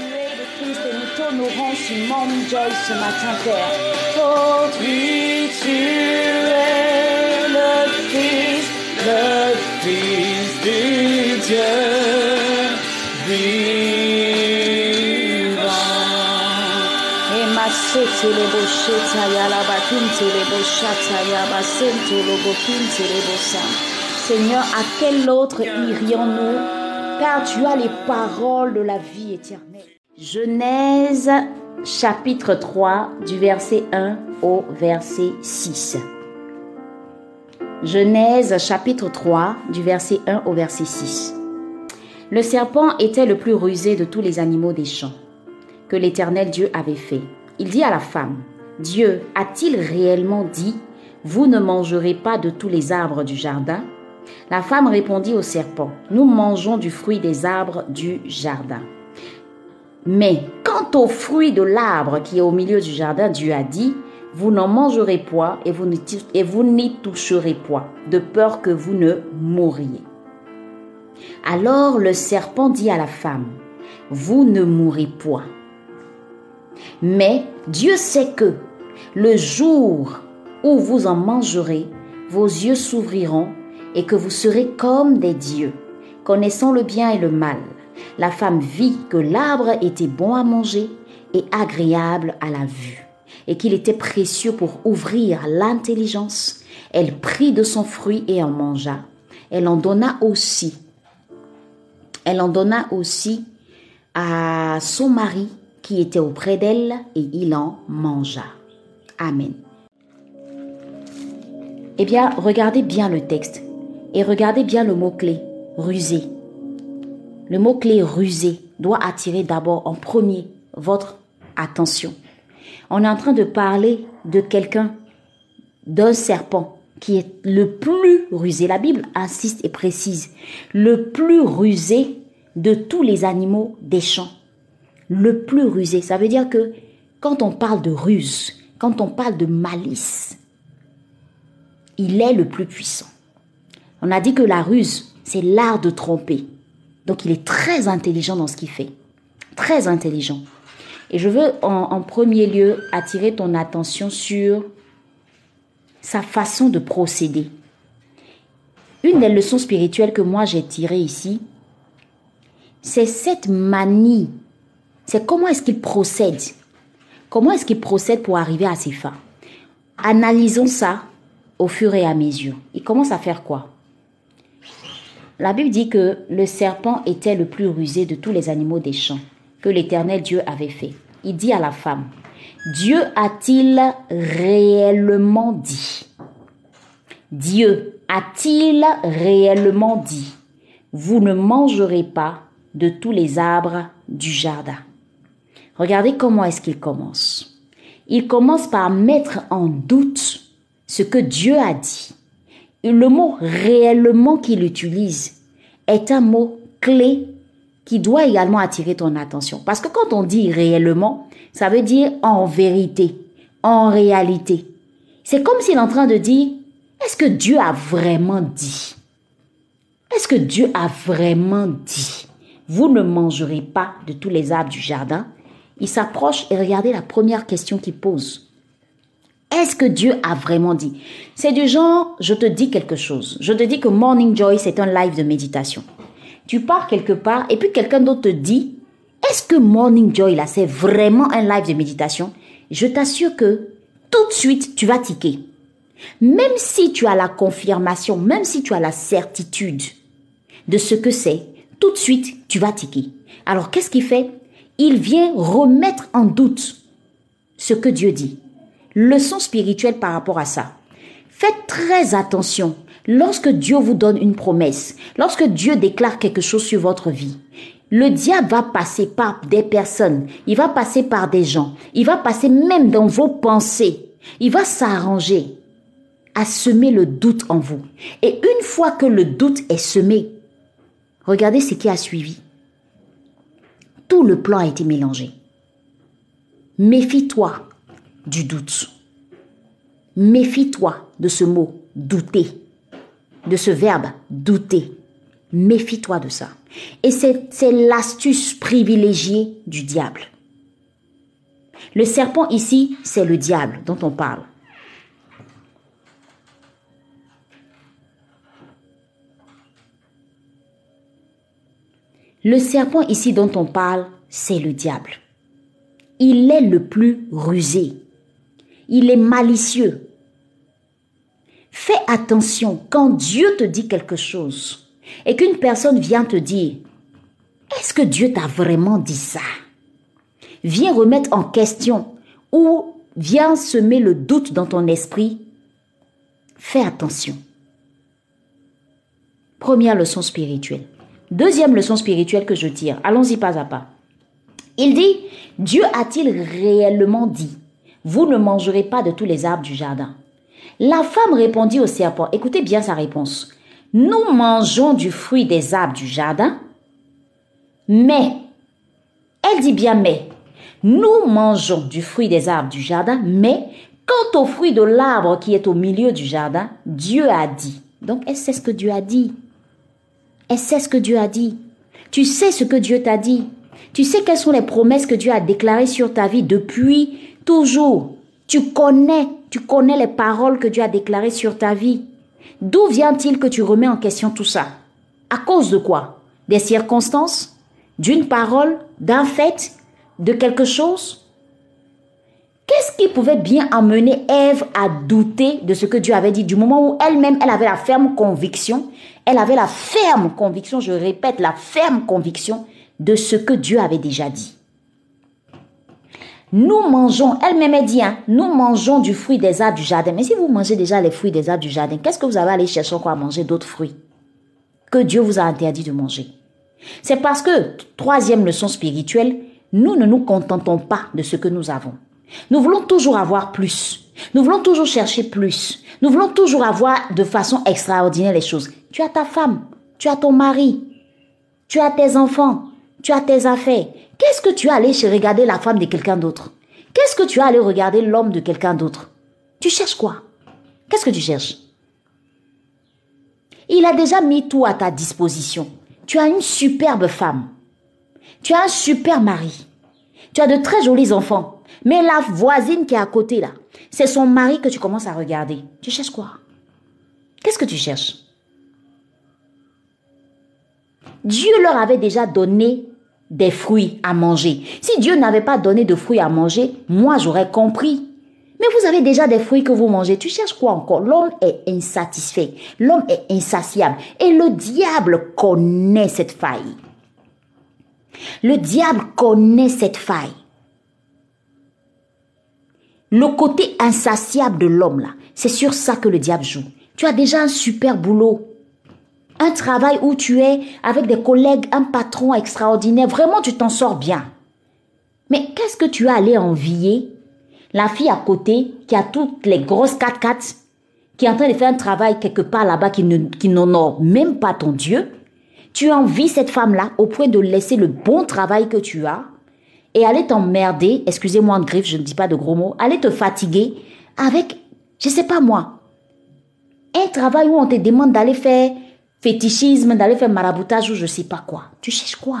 es le Christ et nous sur Morning Joy ce matin, Père. Oh, oui, tu es le Christ, le du Dieu vivant. Et ma le le le. Seigneur, à quel autre irions-nous car tu as les paroles de la vie éternelle. Genèse chapitre 3 du verset 1 au verset 6. Genèse chapitre 3 du verset 1 au verset 6. Le serpent était le plus rusé de tous les animaux des champs que l'Éternel Dieu avait fait. Il dit à la femme, Dieu a-t-il réellement dit, vous ne mangerez pas de tous les arbres du jardin? La femme répondit au serpent, Nous mangeons du fruit des arbres du jardin. Mais quant au fruit de l'arbre qui est au milieu du jardin, Dieu a dit, Vous n'en mangerez point et vous n'y toucherez point, de peur que vous ne mouriez. Alors le serpent dit à la femme, Vous ne mourrez point. Mais Dieu sait que le jour où vous en mangerez, vos yeux s'ouvriront et que vous serez comme des dieux, connaissant le bien et le mal. La femme vit que l'arbre était bon à manger et agréable à la vue, et qu'il était précieux pour ouvrir l'intelligence. Elle prit de son fruit et en mangea. Elle en donna aussi. Elle en donna aussi à son mari qui était auprès d'elle et il en mangea. Amen. Eh bien, regardez bien le texte. Et regardez bien le mot-clé, rusé. Le mot-clé rusé doit attirer d'abord en premier votre attention. On est en train de parler de quelqu'un, d'un serpent qui est le plus rusé. La Bible insiste et précise, le plus rusé de tous les animaux des champs. Le plus rusé, ça veut dire que quand on parle de ruse, quand on parle de malice, il est le plus puissant. On a dit que la ruse, c'est l'art de tromper. Donc il est très intelligent dans ce qu'il fait. Très intelligent. Et je veux en, premier lieu attirer ton attention sur sa façon de procéder. Une des leçons spirituelles que moi j'ai tirées ici, c'est cette manie. C'est comment est-ce qu'il procède? Comment est-ce qu'il procède pour arriver à ses fins? Analysons ça au fur et à mesure. Il commence à faire quoi? La Bible dit que le serpent était le plus rusé de tous les animaux des champs que l'Éternel Dieu avait fait. Il dit à la femme, Dieu a-t-il réellement dit? Dieu a-t-il réellement dit Vous ne mangerez pas de tous les arbres du jardin? Regardez comment est-ce qu'il commence. Il commence par mettre en doute ce que Dieu a dit le mot réellement qu'il utilise est un mot clé qui doit également attirer ton attention. Parce que quand on dit réellement, ça veut dire en vérité, en réalité. C'est comme s'il est en train de dire, est-ce que Dieu a vraiment dit? Est-ce que Dieu a vraiment dit? Vous ne mangerez pas de tous les arbres du jardin? Il s'approche et regardez la première question qu'il pose. Est-ce que Dieu a vraiment dit? C'est du genre, je te dis quelque chose. Je te dis que Morning Joy, c'est un live de méditation. Tu pars quelque part et puis quelqu'un d'autre te dit, est-ce que Morning Joy, là, c'est vraiment un live de méditation? Je t'assure que tout de suite, tu vas tiquer. Même si tu as la confirmation, même si tu as la certitude de ce que c'est, tout de suite, tu vas tiquer. Alors, qu'est-ce qu'il fait? Il vient remettre en doute ce que Dieu dit leçon spirituelle par rapport à ça. Faites très attention lorsque Dieu vous donne une promesse, lorsque Dieu déclare quelque chose sur votre vie. Le diable va passer par des personnes, il va passer par des gens, il va passer même dans vos pensées, il va s'arranger à semer le doute en vous. Et une fois que le doute est semé, regardez ce qui a suivi. Tout le plan a été mélangé. Méfie-toi du doute. Méfie-toi de ce mot douter, de ce verbe douter. Méfie-toi de ça. Et c'est l'astuce privilégiée du diable. Le serpent ici, c'est le diable dont on parle. Le serpent ici dont on parle, c'est le diable. Il est le plus rusé. Il est malicieux. Fais attention quand Dieu te dit quelque chose et qu'une personne vient te dire, est-ce que Dieu t'a vraiment dit ça? Viens remettre en question ou viens semer le doute dans ton esprit. Fais attention. Première leçon spirituelle. Deuxième leçon spirituelle que je tire. Allons-y pas à pas. Il dit, Dieu a-t-il réellement dit, vous ne mangerez pas de tous les arbres du jardin La femme répondit au serpent, écoutez bien sa réponse, nous mangeons du fruit des arbres du jardin, mais, elle dit bien mais, nous mangeons du fruit des arbres du jardin, mais quant au fruit de l'arbre qui est au milieu du jardin, Dieu a dit. Donc elle sait ce que Dieu a dit. Elle sait ce que Dieu a dit. Tu sais ce que Dieu t'a dit. Tu sais quelles sont les promesses que Dieu a déclarées sur ta vie depuis toujours. Tu connais, tu connais les paroles que Dieu a déclarées sur ta vie. D'où vient-il que tu remets en question tout ça? À cause de quoi? Des circonstances? D'une parole? D'un fait? De quelque chose? Qu'est-ce qui pouvait bien amener Ève à douter de ce que Dieu avait dit? Du moment où elle-même, elle avait la ferme conviction, elle avait la ferme conviction, je répète, la ferme conviction de ce que Dieu avait déjà dit. Nous mangeons, elle-même dit, hein, nous mangeons du fruit des arbres du jardin. Mais si vous mangez déjà les fruits des arbres du jardin, qu'est-ce que vous à aller chercher encore à manger d'autres fruits que Dieu vous a interdit de manger? C'est parce que, troisième leçon spirituelle, nous ne nous contentons pas de ce que nous avons. Nous voulons toujours avoir plus. Nous voulons toujours chercher plus. Nous voulons toujours avoir de façon extraordinaire les choses. Tu as ta femme, tu as ton mari, tu as tes enfants, tu as tes affaires. Qu'est-ce que tu as allé regarder la femme de quelqu'un d'autre? Qu'est-ce que tu as allé regarder l'homme de quelqu'un d'autre? Tu cherches quoi? Qu'est-ce que tu cherches? Il a déjà mis tout à ta disposition. Tu as une superbe femme. Tu as un super mari. Tu as de très jolis enfants. Mais la voisine qui est à côté là, c'est son mari que tu commences à regarder. Tu cherches quoi? Qu'est-ce que tu cherches? Dieu leur avait déjà donné des fruits à manger. Si Dieu n'avait pas donné de fruits à manger, moi j'aurais compris. Mais vous avez déjà des fruits que vous mangez. Tu cherches quoi encore? L'homme est insatisfait. L'homme est insatiable. Et le diable connaît cette faille. Le diable connaît cette faille. Le côté insatiable de l'homme, là, c'est sur ça que le diable joue. Tu as déjà un super boulot. Un travail où tu es avec des collègues, un patron extraordinaire. Vraiment, tu t'en sors bien. Mais qu'est-ce que tu as allé envier La fille à côté qui a toutes les grosses 4x4, qui est en train de faire un travail quelque part là-bas qui, n'honore même pas ton Dieu? Tu envies cette femme-là au point de laisser le bon travail que tu as et aller t'emmerder, excusez-moi de griffe, je ne dis pas de gros mots, aller te fatiguer avec, je sais pas moi, un travail où on te demande d'aller faire fétichisme, d'aller faire maraboutage ou je sais pas quoi. Tu cherches quoi?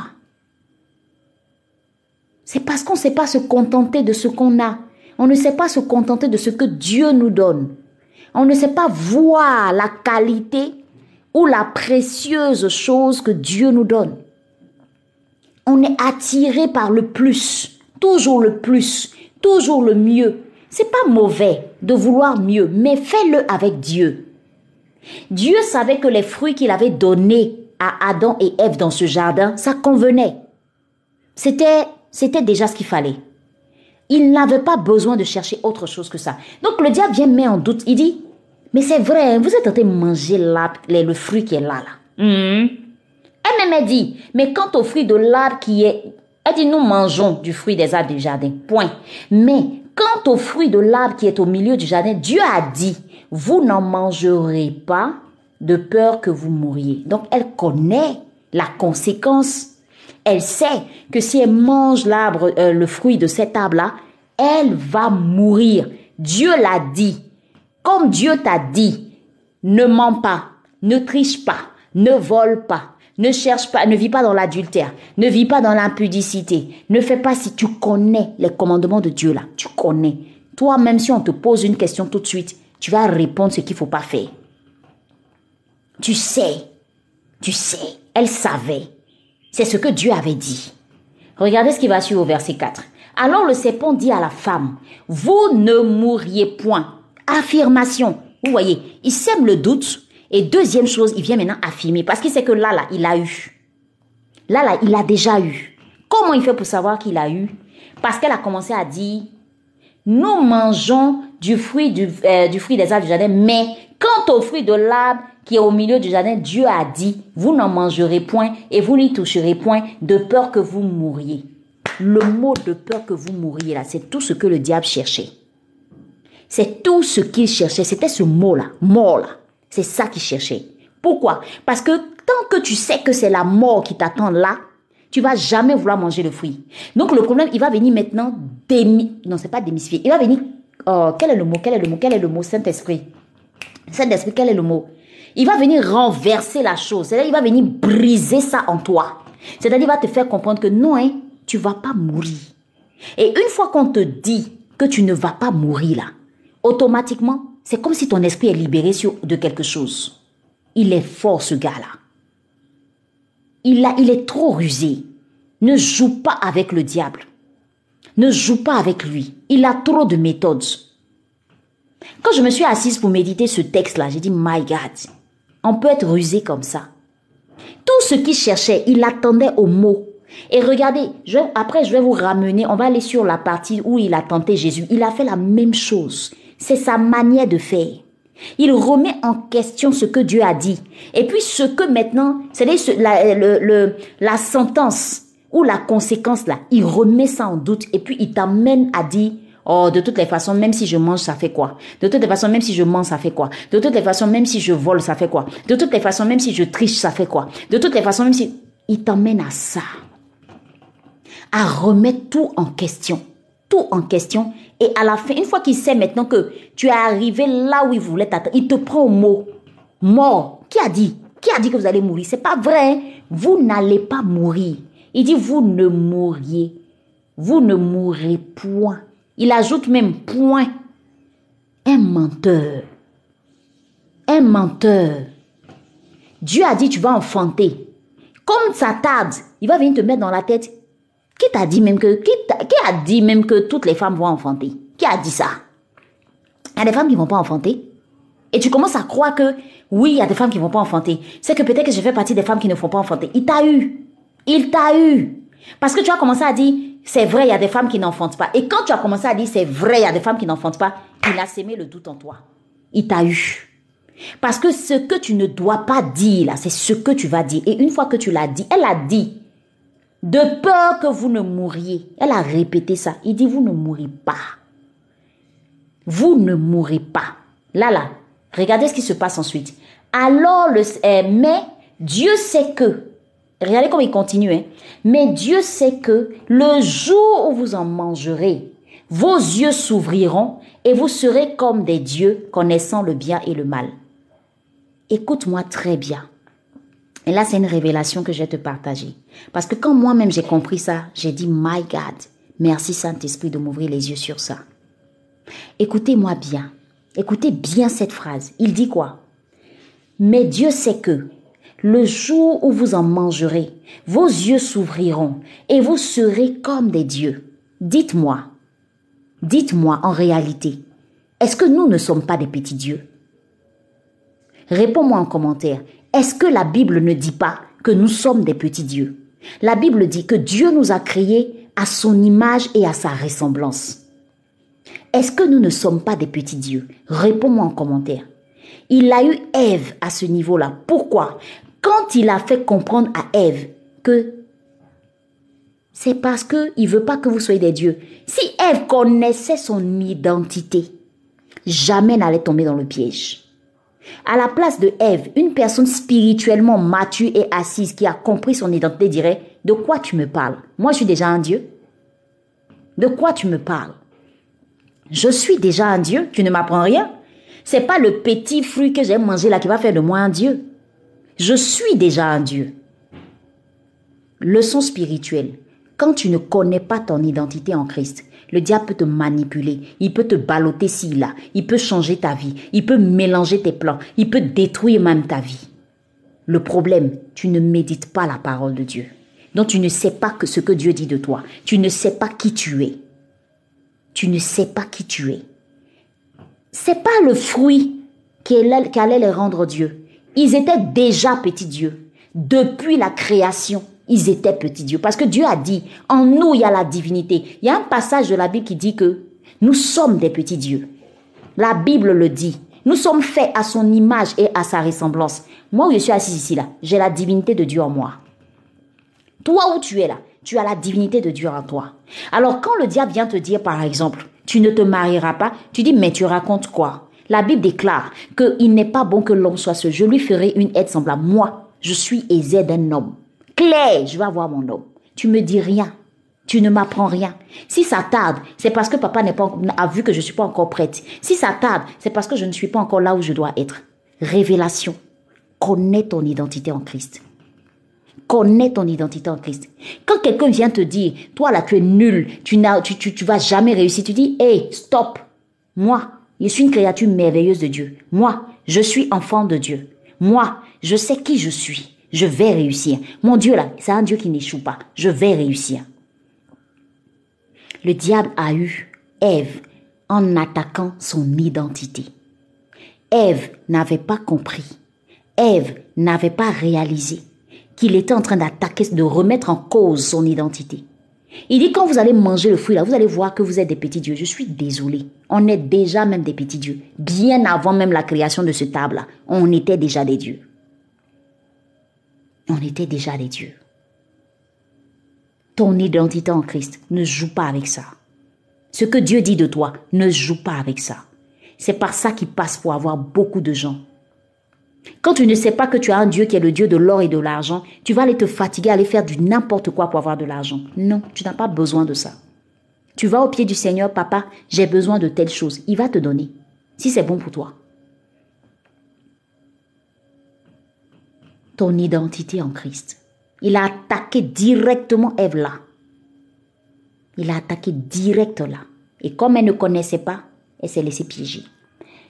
C'est parce qu'on ne sait pas se contenter de ce qu'on a. On ne sait pas se contenter de ce que Dieu nous donne. On ne sait pas voir la qualité ou la précieuse chose que Dieu nous donne. On est attiré par le plus, toujours le plus, toujours le mieux. C'est pas mauvais de vouloir mieux, mais fais-le avec Dieu. Dieu savait que les fruits qu'il avait donnés à Adam et Ève dans ce jardin, ça convenait. C'était, c'était déjà ce qu'il fallait. Il n'avait pas besoin de chercher autre chose que ça. Donc le diable vient mettre en doute. Il dit, mais c'est vrai, vous êtes en train de manger le fruit qui est là. là. Hmm. Elle-même dit, mais quant au fruit de l'arbre qui est... Elle dit, nous mangeons du fruit des arbres du jardin. Point. Mais quant au fruit de l'arbre qui est au milieu du jardin, Dieu a dit, vous n'en mangerez pas de peur que vous mouriez. Donc elle connaît la conséquence. Elle sait que si elle mange l'arbre, euh, le fruit de cet arbre-là, elle va mourir. Dieu l'a dit. Comme Dieu t'a dit, ne mens pas, ne triche pas, ne vole pas, Ne cherche pas, ne vis pas dans l'adultère, ne vis pas dans l'impudicité, ne fais pas si tu connais les commandements de Dieu là, tu connais. Toi, même si on te pose une question tout de suite, tu vas répondre ce qu'il faut pas faire. Tu sais, tu sais, elle savait. C'est ce que Dieu avait dit. Regardez ce qui va suivre au verset 4. Alors le serpent dit à la femme, vous ne mourriez point. Affirmation. Vous voyez, il sème le doute. Et deuxième chose, il vient maintenant affirmer. Parce qu'il sait que là, là, il a eu. Là, là, il a déjà eu. Comment il fait pour savoir qu'il a eu? Parce qu'elle a commencé à dire, nous mangeons du fruit, du, euh, du fruit des arbres du jardin, mais quant au fruit de l'arbre qui est au milieu du jardin, Dieu a dit, vous n'en mangerez point et vous n'y toucherez point de peur que vous mouriez. Le mot de peur que vous mouriez là, c'est tout ce que le diable cherchait. C'est tout ce qu'il cherchait. C'était ce mot-là, mort là. C'est ça qu'il cherchait. Pourquoi? Parce que tant que tu sais que c'est la mort qui t'attend là, tu vas jamais vouloir manger le fruit. Donc le problème, il va venir maintenant démi... Non, c'est pas démystifier. Il va venir... Oh, quel est le mot Quel est le mot Quel est le mot? Saint-Esprit Saint-Esprit, quel est le mot? Il va venir renverser la chose. C'est-à-dire, il va venir briser ça en toi. C'est-à-dire, il va te faire comprendre que non, hein, tu vas pas mourir. Et une fois qu'on te dit que tu ne vas pas mourir là, automatiquement, c'est comme si ton esprit est libéré sur, de quelque chose. Il est fort ce gars-là. Il, a, il est trop rusé. Ne joue pas avec le diable. Ne joue pas avec lui. Il a trop de méthodes. Quand je me suis assise pour méditer ce texte-là, j'ai dit, My God, on peut être rusé comme ça. Tout ce qu'il cherchait, il attendait au mot. Et regardez, je, après je vais vous ramener, on va aller sur la partie où il a tenté Jésus. Il a fait la même chose. C'est sa manière de faire. Il remet en question ce que Dieu a dit. Et puis ce que maintenant, c'est la, le, la sentence ou la conséquence là, il remet ça en doute et puis il t'amène à dire, Oh, de toutes les façons, même si je mange, ça fait quoi? De toutes les façons, même si je mange, ça fait quoi? De toutes les façons, même si je vole, ça fait quoi? De toutes les façons, même si je triche, ça fait quoi? De toutes les façons, même si... Il t'emmène à ça. À remettre tout en question. Tout en question. Et à la fin, une fois qu'il sait maintenant que tu es arrivé là où il voulait t'attendre, il te prend au mot. Mort. Qui a dit? Qui a dit que vous allez mourir? C'est pas vrai. Vous n'allez pas mourir. Il dit, vous ne mourriez. Vous ne mourrez point. Il ajoute même point. Un menteur. Un menteur. Dieu a dit tu vas enfanter. Comme ça tarde, il va venir te mettre dans la tête. Qui t'a dit même que qui, a dit même que toutes les femmes vont enfanter? Qui a dit ça? Il y a des femmes qui vont pas enfanter. Et tu commences à croire que oui, il y a des femmes qui vont pas enfanter. C'est que peut-être que je fais partie des femmes qui ne font pas enfanter. Il t'a eu. Il t'a eu. Parce que tu as commencé à dire c'est vrai, il y a des femmes qui n'enfantent pas. Et quand tu as commencé à dire c'est vrai, il y a des femmes qui n'enfantent pas, il a sémé le doute en toi. Il t'a eu. Parce que ce que tu ne dois pas dire là, c'est ce que tu vas dire. Et une fois que tu l'as dit, elle a dit, de peur que vous ne mouriez. Elle a répété ça. Il dit, vous ne mourrez pas. Vous ne mourrez pas. Là, là, regardez ce qui se passe ensuite. Alors, le, euh, mais Dieu sait que Regardez comme il continue. Hein. Mais Dieu sait que le jour où vous en mangerez, vos yeux s'ouvriront et vous serez comme des dieux connaissant le bien et le mal. Écoute-moi très bien. Et là, c'est une révélation que je vais te partager. Parce que quand moi-même j'ai compris ça, j'ai dit, My God, merci Saint-Esprit de m'ouvrir les yeux sur ça. Écoutez-moi bien. Écoutez bien cette phrase. Il dit quoi? Mais Dieu sait que le jour où vous en mangerez, vos yeux s'ouvriront et vous serez comme des dieux. Dites-moi, dites-moi en réalité, est-ce que nous ne sommes pas des petits dieux? Réponds-moi en commentaire, est-ce que la Bible ne dit pas que nous sommes des petits dieux? La Bible dit que Dieu nous a créés à son image et à sa ressemblance. Est-ce que nous ne sommes pas des petits dieux? Réponds-moi en commentaire. Il a eu Ève à ce niveau-là. Pourquoi? Quand il a fait comprendre à Ève que c'est parce qu'il ne veut pas que vous soyez des dieux. Si Ève connaissait son identité, jamais n'allait tomber dans le piège. À la place de Ève, une personne spirituellement mature et assise qui a compris son identité dirait De quoi tu me parles? Moi, je suis déjà un Dieu. De quoi tu me parles? Je suis déjà un Dieu, tu ne m'apprends rien. C'est pas le petit fruit que j'ai mangé là qui va faire de moi un Dieu. Je suis déjà un Dieu. Leçon spirituelle. Quand tu ne connais pas ton identité en Christ, le diable peut te manipuler, il peut te balloter s'il a, il peut changer ta vie, il peut mélanger tes plans, il peut détruire même ta vie. Le problème, tu ne médites pas la parole de Dieu. Donc tu ne sais pas ce que Dieu dit de toi. Tu ne sais pas qui tu es. Tu ne sais pas qui tu es. C'est pas le fruit qu'allait les rendre Dieu. Ils étaient déjà petits dieux. Depuis la création, ils étaient petits dieux. Parce que Dieu a dit, en nous, il y a la divinité. Il y a un passage de la Bible qui dit que nous sommes des petits dieux. La Bible le dit. Nous sommes faits à son image et à sa ressemblance. Moi où je suis assis ici, là, j'ai la divinité de Dieu en moi. Toi où tu es là, tu as la divinité de Dieu en toi. Alors quand le diable vient te dire, par exemple, tu ne te marieras pas, tu dis, mais tu racontes quoi? La Bible déclare qu'il n'est pas bon que l'homme soit seul. Je lui ferai une aide semblable. Moi, je suis aisé d'un homme. Claire, je vais avoir mon homme. Tu me dis rien. Tu ne m'apprends rien. Si ça tarde, c'est parce que papa n'est pas, a vu que je ne suis pas encore prête. Si ça tarde, c'est parce que je ne suis pas encore là où je dois être. Révélation. Connais ton identité en Christ. Connais ton identité en Christ. Quand quelqu'un vient te dire, toi là, tu es nul, tu n'as, tu, tu, tu vas jamais réussir, tu dis, hey, stop. Moi, je suis une créature merveilleuse de Dieu. Moi, je suis enfant de Dieu. Moi, je sais qui je suis. Je vais réussir. Mon Dieu là, c'est un Dieu qui n'échoue pas. Je vais réussir. Le diable a eu Ève en attaquant son identité. Ève n'avait pas compris. Ève n'avait pas réalisé qu'il était en train d'attaquer, de remettre en cause son identité. Il dit quand vous allez manger le fruit là, vous allez voir que vous êtes des petits dieux. Je suis désolé. On est déjà même des petits dieux. Bien avant même la création de ce table là, on était déjà des dieux. On était déjà des dieux. Ton identité en Christ, ne joue pas avec ça. Ce que Dieu dit de toi, ne joue pas avec ça. C'est par ça qu'il passe pour avoir beaucoup de gens. Quand tu ne sais pas que tu as un Dieu qui est le Dieu de l'or et de l'argent, tu vas aller te fatiguer, aller faire du n'importe quoi pour avoir de l'argent. Non, tu n'as pas besoin de ça. Tu vas au pied du Seigneur, papa, j'ai besoin de telle chose. Il va te donner, si c'est bon pour toi. Ton identité en Christ. Il a attaqué directement Ève là. Il a attaqué direct là. Et comme elle ne connaissait pas, elle s'est laissée piéger.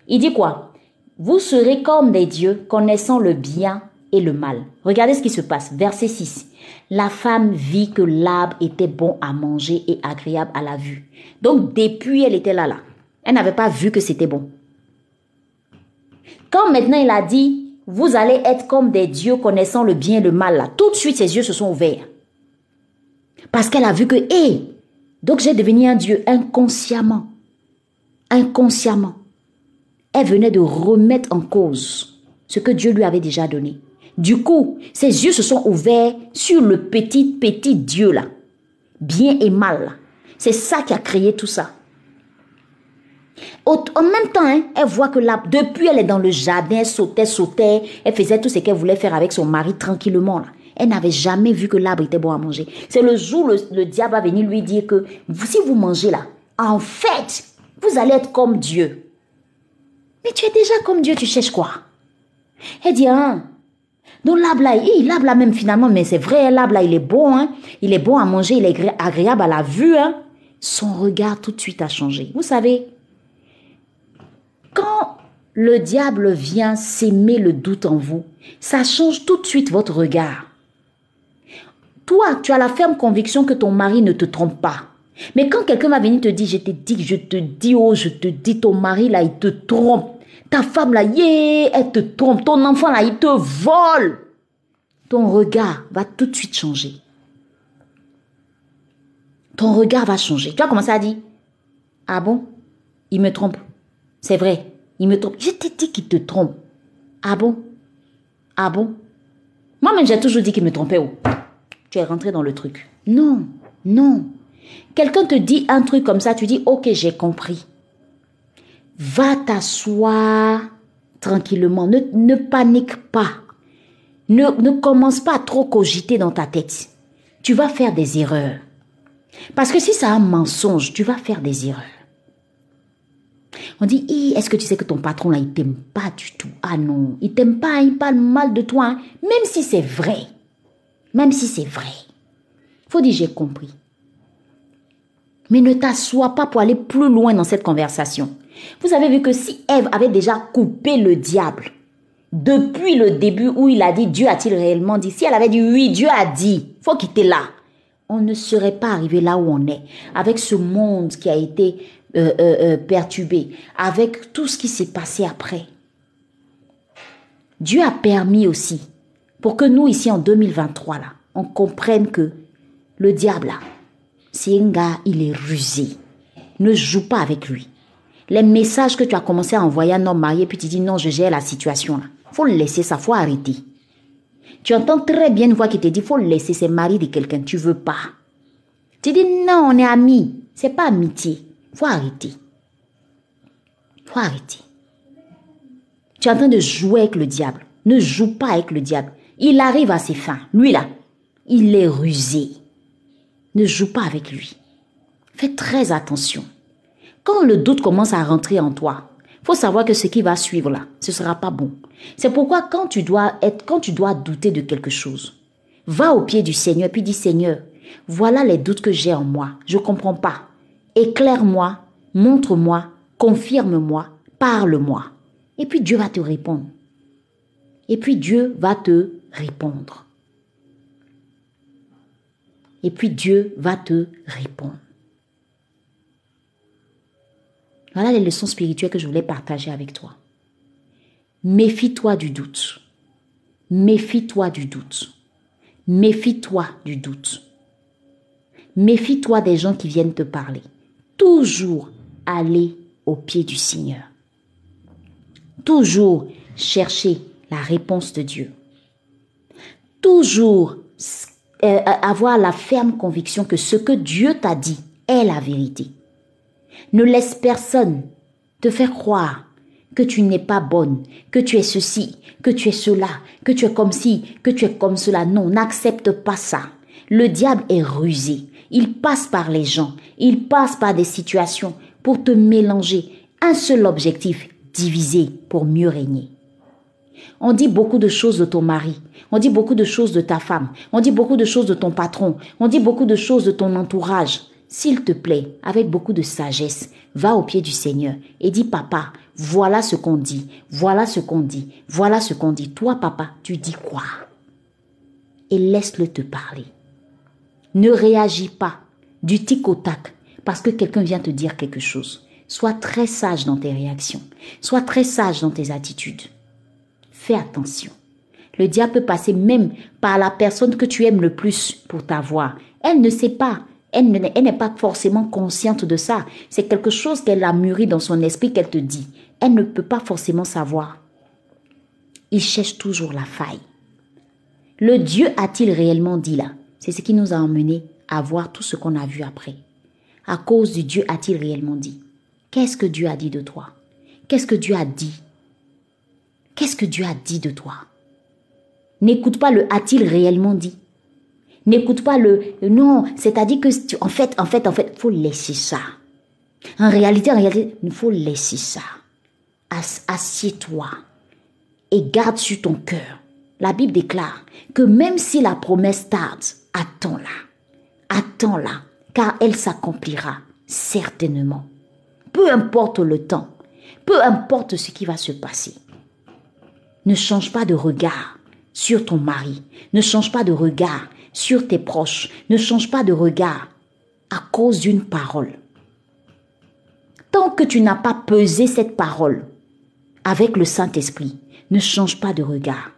Il dit quoi? Vous serez comme des dieux, connaissant le bien et le mal. Regardez ce qui se passe. Verset 6. La femme vit que l'arbre était bon à manger et agréable à la vue. Donc depuis, elle était là, là. Elle n'avait pas vu que c'était bon. Quand maintenant il a dit, vous allez être comme des dieux connaissant le bien et le mal, tout de suite ses yeux se sont ouverts. Parce qu'elle a vu que, hé, donc j'ai devenu un dieu inconsciemment. Inconsciemment elle venait de remettre en cause ce que Dieu lui avait déjà donné. Du coup, ses yeux se sont ouverts sur le petit, petit Dieu là. Bien et mal. C'est ça qui a créé tout ça. En même temps, hein, elle voit que là, depuis elle est dans le jardin, elle sautait, sautait, elle faisait tout ce qu'elle voulait faire avec son mari tranquillement. Elle n'avait jamais vu que l'arbre était bon à manger. C'est le jour où le, le diable a venu lui dire que si vous mangez là, en fait, vous allez être comme Dieu. Mais tu es déjà comme Dieu, tu cherches quoi? Elle dit, hein, donc l'arbre là, l'arbre là même finalement, mais c'est vrai, l'arbre là, il est bon, hein, il est bon à manger, il est agréable à la vue, hein. Son regard tout de suite a changé. Vous savez, quand le diable vient s'aimer le doute en vous, ça change tout de suite votre regard. Toi, tu as la ferme conviction que ton mari ne te trompe pas. Mais quand quelqu'un va venir te dire, je te dis, je te dis, oh, je te dis, ton mari là, il te trompe. Ta femme là, yeah, elle te trompe. Ton enfant là, il te vole. Ton regard va tout de suite changer. Ton regard va changer. Tu vas commencer à dire, ah bon, il me trompe. C'est vrai, il me trompe. Je t'ai dit qu'il te trompe. Ah bon, ah bon? Moi-même, j'ai toujours dit qu'il me trompait. Oh. Tu es rentré dans le truc. Non, non. Quelqu'un te dit un truc comme ça, tu dis, ok, j'ai compris. Va t'asseoir tranquillement. Ne, panique pas. Ne, ne commence pas à trop cogiter dans ta tête. Tu vas faire des erreurs. Parce que si c'est un mensonge, tu vas faire des erreurs. On dit, est-ce que tu sais que ton patron là, il t'aime pas du tout? Ah non, il t'aime pas, il parle mal de toi, hein. même si c'est vrai. Même si c'est vrai. Faut dire j'ai compris. Mais ne t'assois pas pour aller plus loin dans cette conversation. Vous avez vu que si Ève avait déjà coupé le diable depuis le début où il a dit Dieu a-t-il réellement dit, si elle avait dit oui, Dieu a dit, faut quitter là, on ne serait pas arrivé là où on est, avec ce monde qui a été euh, euh, euh, perturbé, avec tout ce qui s'est passé après. Dieu a permis aussi, pour que nous ici en 2023 là, on comprenne que le diable c'est un gars, il est rusé. Ne joue pas avec lui. Les messages que tu as commencé à envoyer à un homme marié, puis tu dis non, je gère la situation là. Faut laisser ça, faut arrêter. Tu entends très bien une voix qui te dit faut laisser, c'est mari de quelqu'un, tu veux pas. Tu dis non, on est amis. C'est pas amitié. Faut arrêter. Faut arrêter. Tu es en train de jouer avec le diable. Ne joue pas avec le diable. Il arrive à ses fins. Lui là, il est rusé. Ne joue pas avec lui. Fais très attention. Quand le doute commence à rentrer en toi, faut savoir que ce qui va suivre là, ce sera pas bon. C'est pourquoi quand tu dois être, quand tu dois douter de quelque chose, va au pied du Seigneur puis dis Seigneur, voilà les doutes que j'ai en moi. Je comprends pas. Éclaire-moi, montre-moi, confirme-moi, parle-moi. Et puis Dieu va te répondre. Et puis Dieu va te répondre. Et puis Dieu va te répondre. Voilà les leçons spirituelles que je voulais partager avec toi. Méfie-toi du doute. Méfie-toi du doute. Méfie-toi du doute. Méfie-toi des gens qui viennent te parler. Toujours aller au pied du Seigneur. Toujours chercher la réponse de Dieu. Toujours euh, avoir la ferme conviction que ce que Dieu t'a dit est la vérité. Ne laisse personne te faire croire que tu n'es pas bonne, que tu es ceci, que tu es cela, que tu es comme ci, que tu es comme cela. Non, n'accepte pas ça. Le diable est rusé. Il passe par les gens, il passe par des situations pour te mélanger. Un seul objectif, diviser pour mieux régner. On dit beaucoup de choses de ton mari, on dit beaucoup de choses de ta femme, on dit beaucoup de choses de ton patron, on dit beaucoup de choses de ton entourage. S'il te plaît, avec beaucoup de sagesse, va au pied du Seigneur et dis, papa, voilà ce qu'on dit, voilà ce qu'on dit, voilà ce qu'on dit. Toi, papa, tu dis quoi? Et laisse-le te parler. Ne réagis pas du tic au tac parce que quelqu'un vient te dire quelque chose. Sois très sage dans tes réactions. Sois très sage dans tes attitudes. Fais attention. Le diable peut passer même par la personne que tu aimes le plus pour t'avoir. Elle ne sait pas elle n'est pas forcément consciente de ça. C'est quelque chose qu'elle a mûri dans son esprit qu'elle te dit. Elle ne peut pas forcément savoir. Il cherche toujours la faille. Le Dieu a-t-il réellement dit là? C'est ce qui nous a emmené à voir tout ce qu'on a vu après. À cause du Dieu a-t-il réellement dit? Qu'est-ce que Dieu a dit de toi? Qu'est-ce que Dieu a dit? Qu'est-ce que Dieu a dit de toi? N'écoute pas le a-t-il réellement dit? N'écoute pas le non, c'est-à-dire que en fait, en fait, en fait, faut laisser ça. En réalité, en réalité, il faut laisser ça. Assieds-toi et garde sur ton cœur. La Bible déclare que même si la promesse tarde, attends-la. Attends-la, car elle s'accomplira certainement. Peu importe le temps, peu importe ce qui va se passer. Ne change pas de regard sur ton mari. Ne change pas de regard sur tes proches. Ne change pas de regard à cause d'une parole. Tant que tu n'as pas pesé cette parole avec le Saint-Esprit, ne change pas de regard.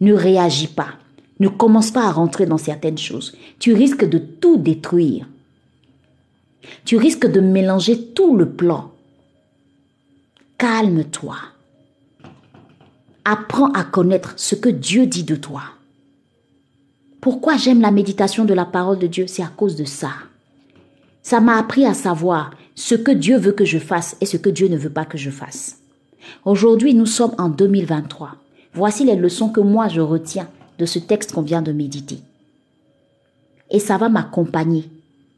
Ne réagis pas. Ne commence pas à rentrer dans certaines choses. Tu risques de tout détruire. Tu risques de mélanger tout le plan. Calme-toi. Apprends à connaître ce que Dieu dit de toi. Pourquoi j'aime la méditation de la parole de Dieu? C'est à cause de ça. Ça m'a appris à savoir ce que Dieu veut que je fasse et ce que Dieu ne veut pas que je fasse. Aujourd'hui, nous sommes en 2023. Voici les leçons que moi je retiens de ce texte qu'on vient de méditer. Et ça va m'accompagner.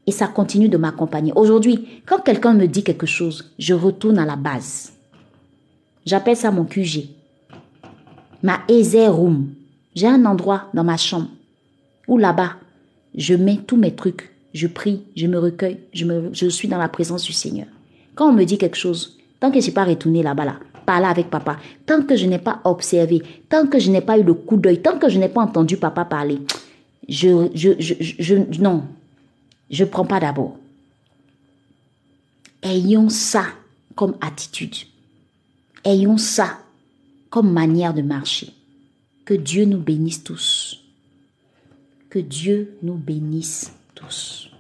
Et ça continue de m'accompagner. Aujourd'hui, quand quelqu'un me dit quelque chose, je retourne à la base. J'appelle ça mon QG. Ma Ezer Room. J'ai un endroit dans ma chambre où là-bas, je mets tous mes trucs, je prie, je me recueille, je, suis dans la présence du Seigneur. Quand on me dit quelque chose, tant que je suis pas retourné là-bas, là, parler avec papa, tant que je n'ai pas observé, tant que je n'ai pas eu le coup d'œil, tant que je n'ai pas entendu papa parler, je non, je ne prends pas d'abord. Ayons ça comme attitude. Ayons ça comme manière de marcher. Que Dieu nous bénisse tous. Que Dieu nous bénisse tous.